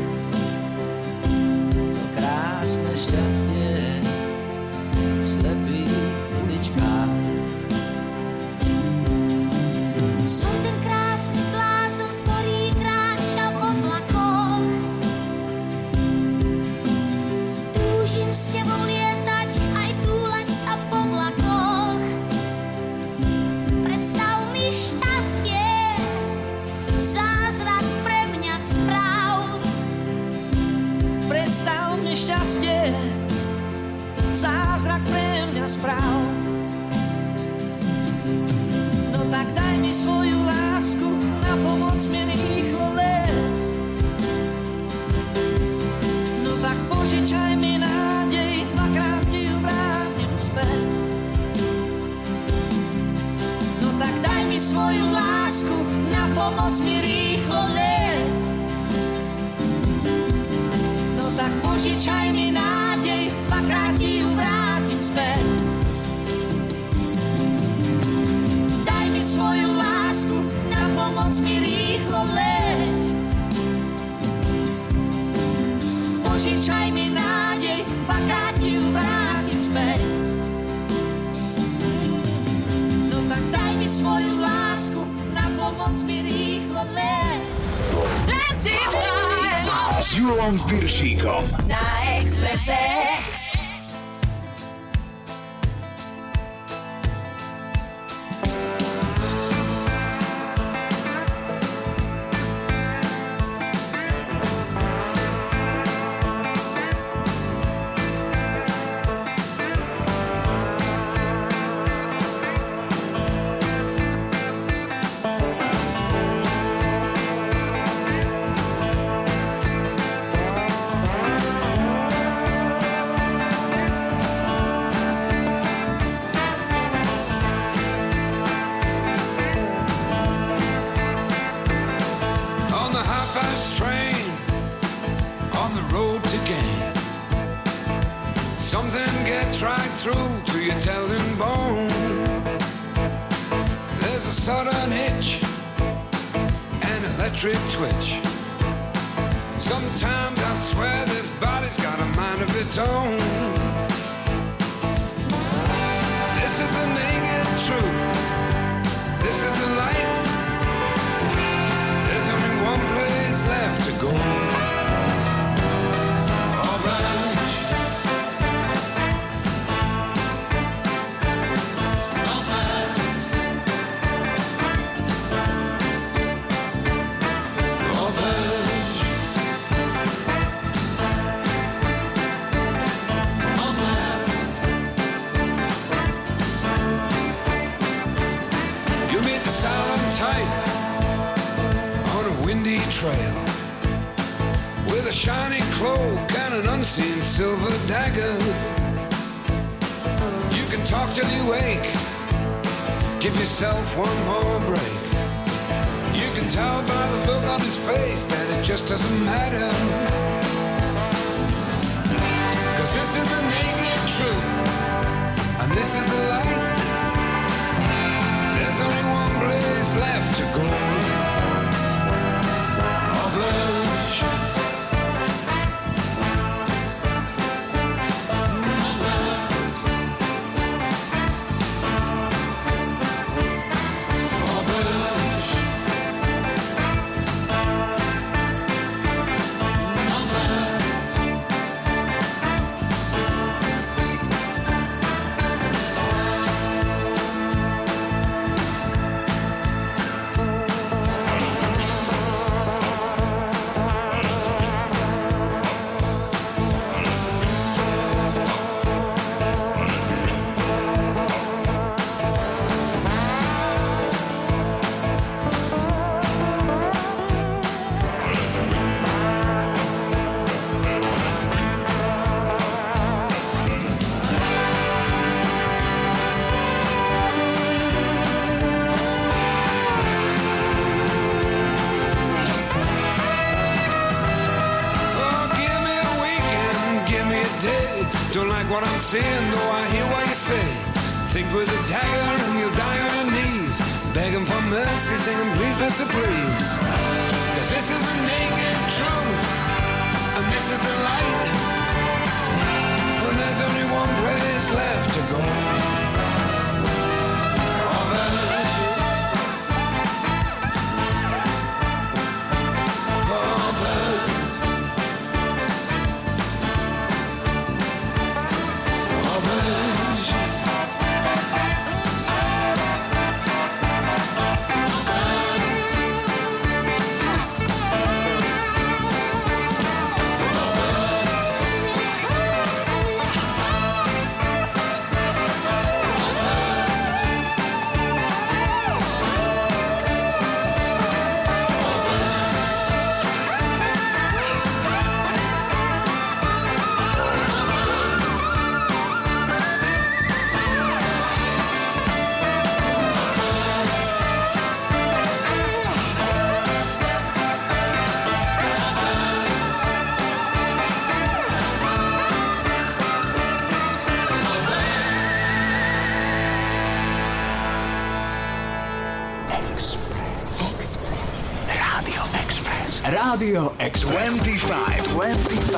Express. Rádio Express. 25. 25.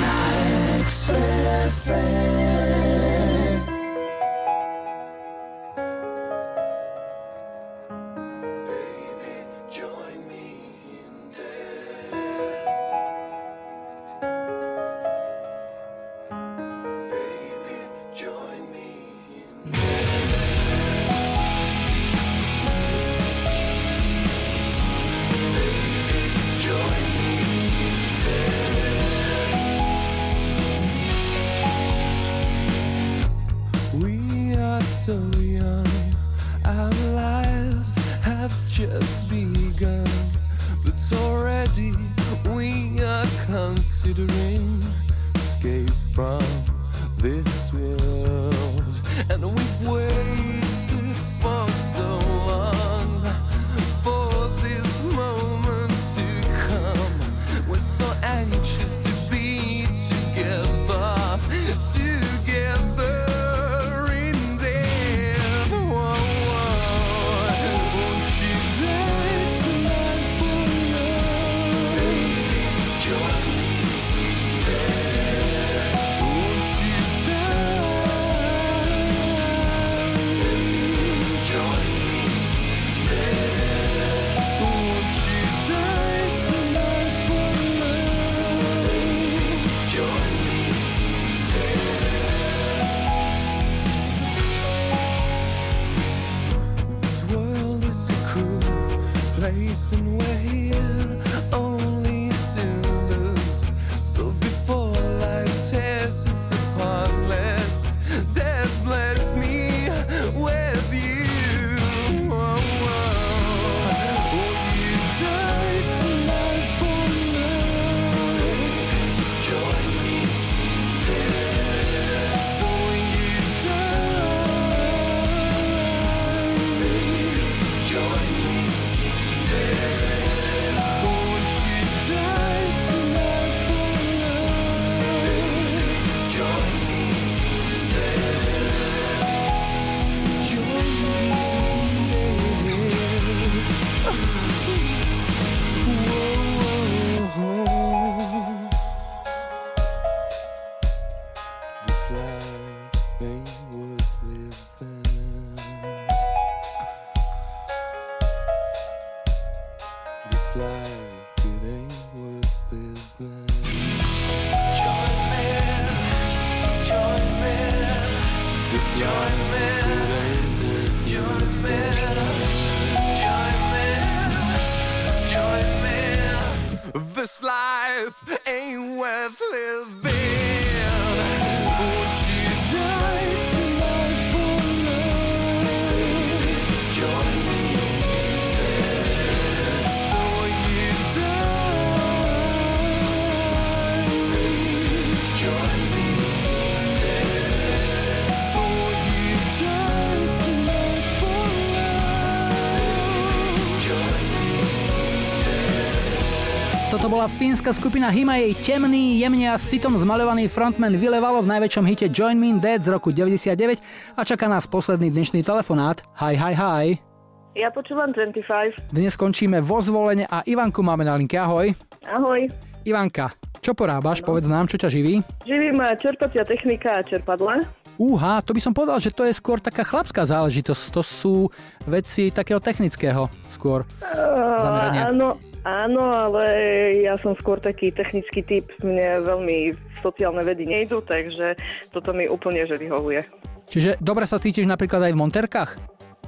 Na Expresse. Fínska skupina Hima jej temný, jemne a s citom zmaľovaný frontman vylevalo v najväčšom hite Join Me in Dead z roku 99 a čaká nás posledný dnešný telefonát. Hi, hi, hi. Ja počúvam 25. Dnes skončíme vo zvolenie a Ivanku máme na linke. Ahoj. Ahoj. Ivanka, čo porábaš? Povedz nám, čo ťa živí. Živí ma čerpacia technika a čerpadla. Úha, to by som povedal, že to je skôr taká chlapská záležitosť. To sú veci takého technického skôr zamerania. áno, áno, ale ja som skôr taký technický typ. Mne veľmi sociálne vedy nejdu, takže toto mi úplne že vyhovuje. Čiže dobre sa cítiš napríklad aj v monterkách?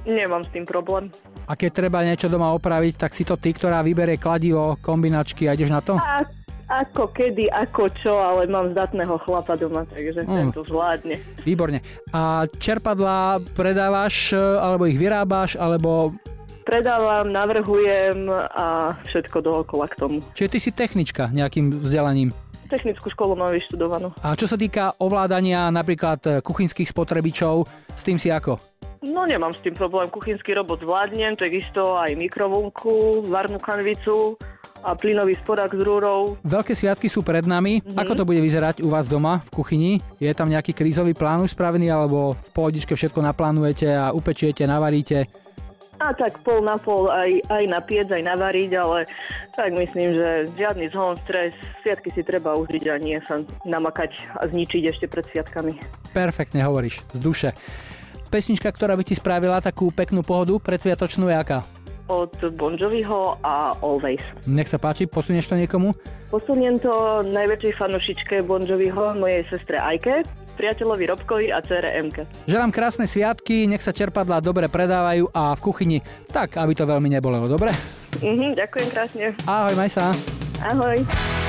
Nemám s tým problém. A keď treba niečo doma opraviť, tak si to ty, ktorá vyberie kladivo, kombinačky a ideš na to? A, ako kedy, ako čo, ale mám zdatného chlapa doma, takže Mm. ten to zvládne. Výborne. A čerpadlá predávaš, alebo ich vyrábaš, alebo... Predávam, navrhujem a všetko dookola k tomu. Čiže ty si technička nejakým vzdelaním. Technickú školu mám vyštudovanú. A čo sa týka ovládania napríklad e, kuchynských spotrebičov, s tým si ako? No nemám s tým problém, kuchynský robot zvládnem, takisto aj mikrovlnku, varnú kanvicu a plynový sporák s rúrou. Veľké sviatky sú pred nami. Mhm. Ako to bude vyzerať u vás doma v kuchyni? Je tam nejaký krízový plán už spravený, alebo v pohodičke všetko naplánujete a upečiete, navaríte? A tak pol na pol aj, aj napiec, aj navariť, ale tak myslím, že žiadny zhon, stres, sviatky si treba užiť a nie sa namakať a zničiť ešte pred sviatkami. Perfektne hovoríš, z duše. Pesnička, ktorá by ti spravila takú peknú pohodu predsviatočnú je aká? Od Bon Joviho a Always. Nech sa páči, posunieš to niekomu? Posuniem to najväčšej fanušičke Bon Joviho, mojej sestre Ajke, priateľovi Robkovi a cére Emke. Želám krásne sviatky, nech sa čerpadlá dobre predávajú a v kuchyni tak, aby to veľmi nebolelo, dobre? Mhm, ďakujem krásne. Ahoj, maj sa. Ahoj.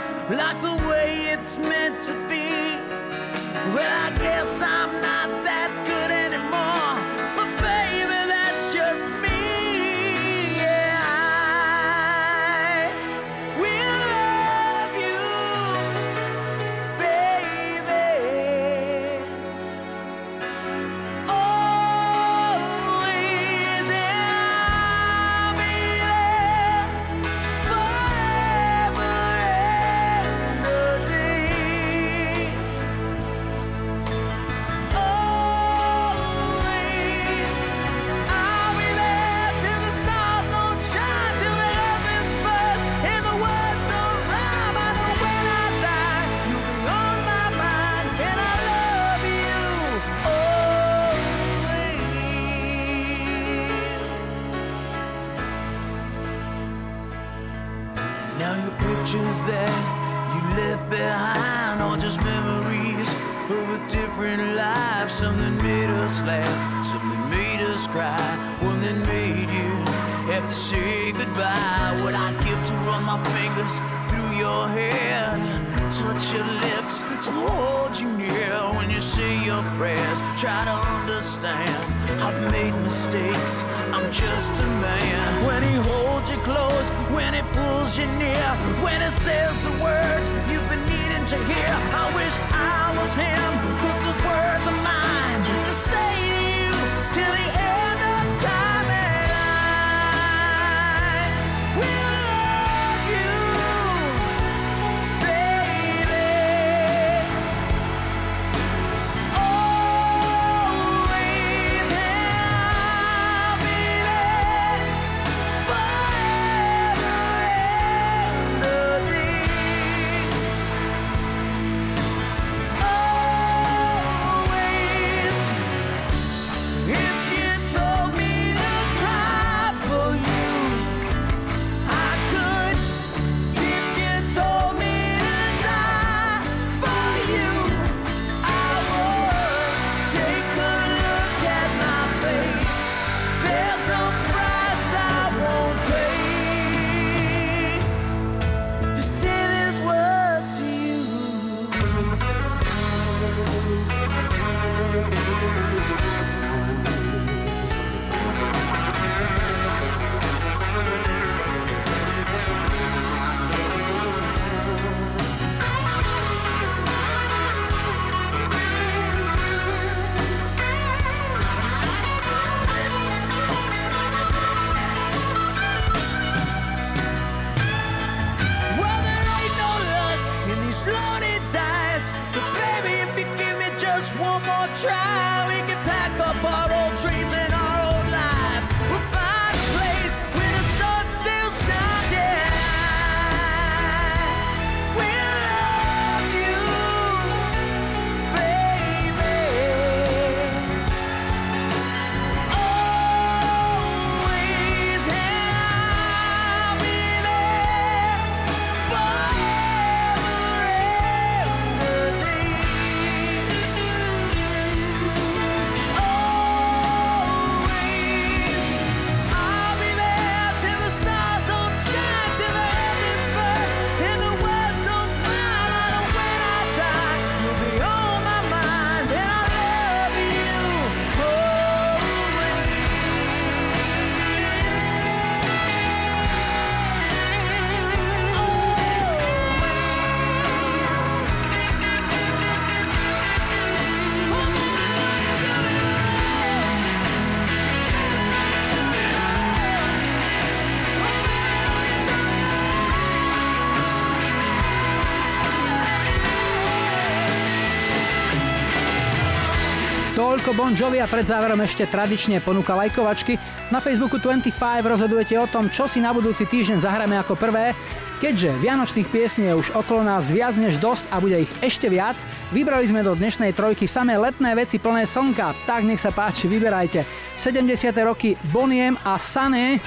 like the way it's meant to be. Well, I guess I'm not us laugh, something made us cry, one that made you have to say goodbye. What I'd give to run my fingers through your hair, touch your lips, to hold you near when you say your prayers. Try to understand, I've made mistakes, I'm just a man. When he holds you close, when he pulls you near, when he says the words you've been needing to hear. I wish I was him, but those words mine to say Toľko Bon a pred záverom ešte tradične ponúka lajkovačky. Na Facebooku 25 rozhodujete o tom, čo si na budúci týždeň zahráme ako prvé. Keďže vianočných piesní je už okolo nás viac než dosť a bude ich ešte viac, vybrali sme do dnešnej trojky samé letné veci plné slnka. Tak nech sa páči, vyberajte. 70. roky Boniem a Sunny.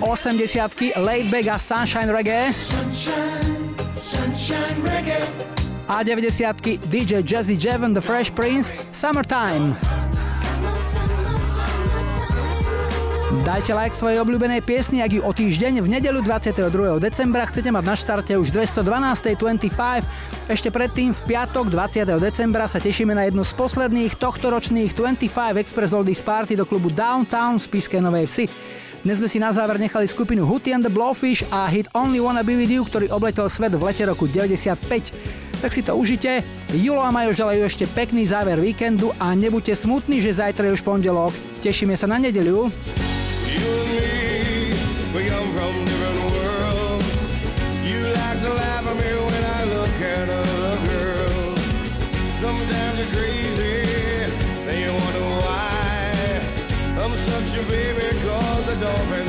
80 Laid Back a Sunshine Reggae Sunshine, sunshine reggae. A 90 DJ Jazzy Jev and the Fresh Prince Summertime. Dajte like svojej obľúbenej piesni, ak ju o týždeň v nedelu 22. decembra chcete mať na štarte už 212. 25. Ešte predtým v piatok 20. decembra sa tešíme na jednu z posledných tohtoročných 25 Express Oldies Party do klubu Downtown v Spiskej Novej Vsi. Dnes sme si na záver nechali skupinu Hootie and the Blowfish a hit Only Wanna Be With You, ktorý obletel svet v lete roku 95. Tak si to užite. Julo a Majo želajú ešte pekný záver víkendu a nebuďte smutní, že zajtra je už pondelok. Tešíme sa na girls. Sometimes crazy. I'm such a baby cause the dolphins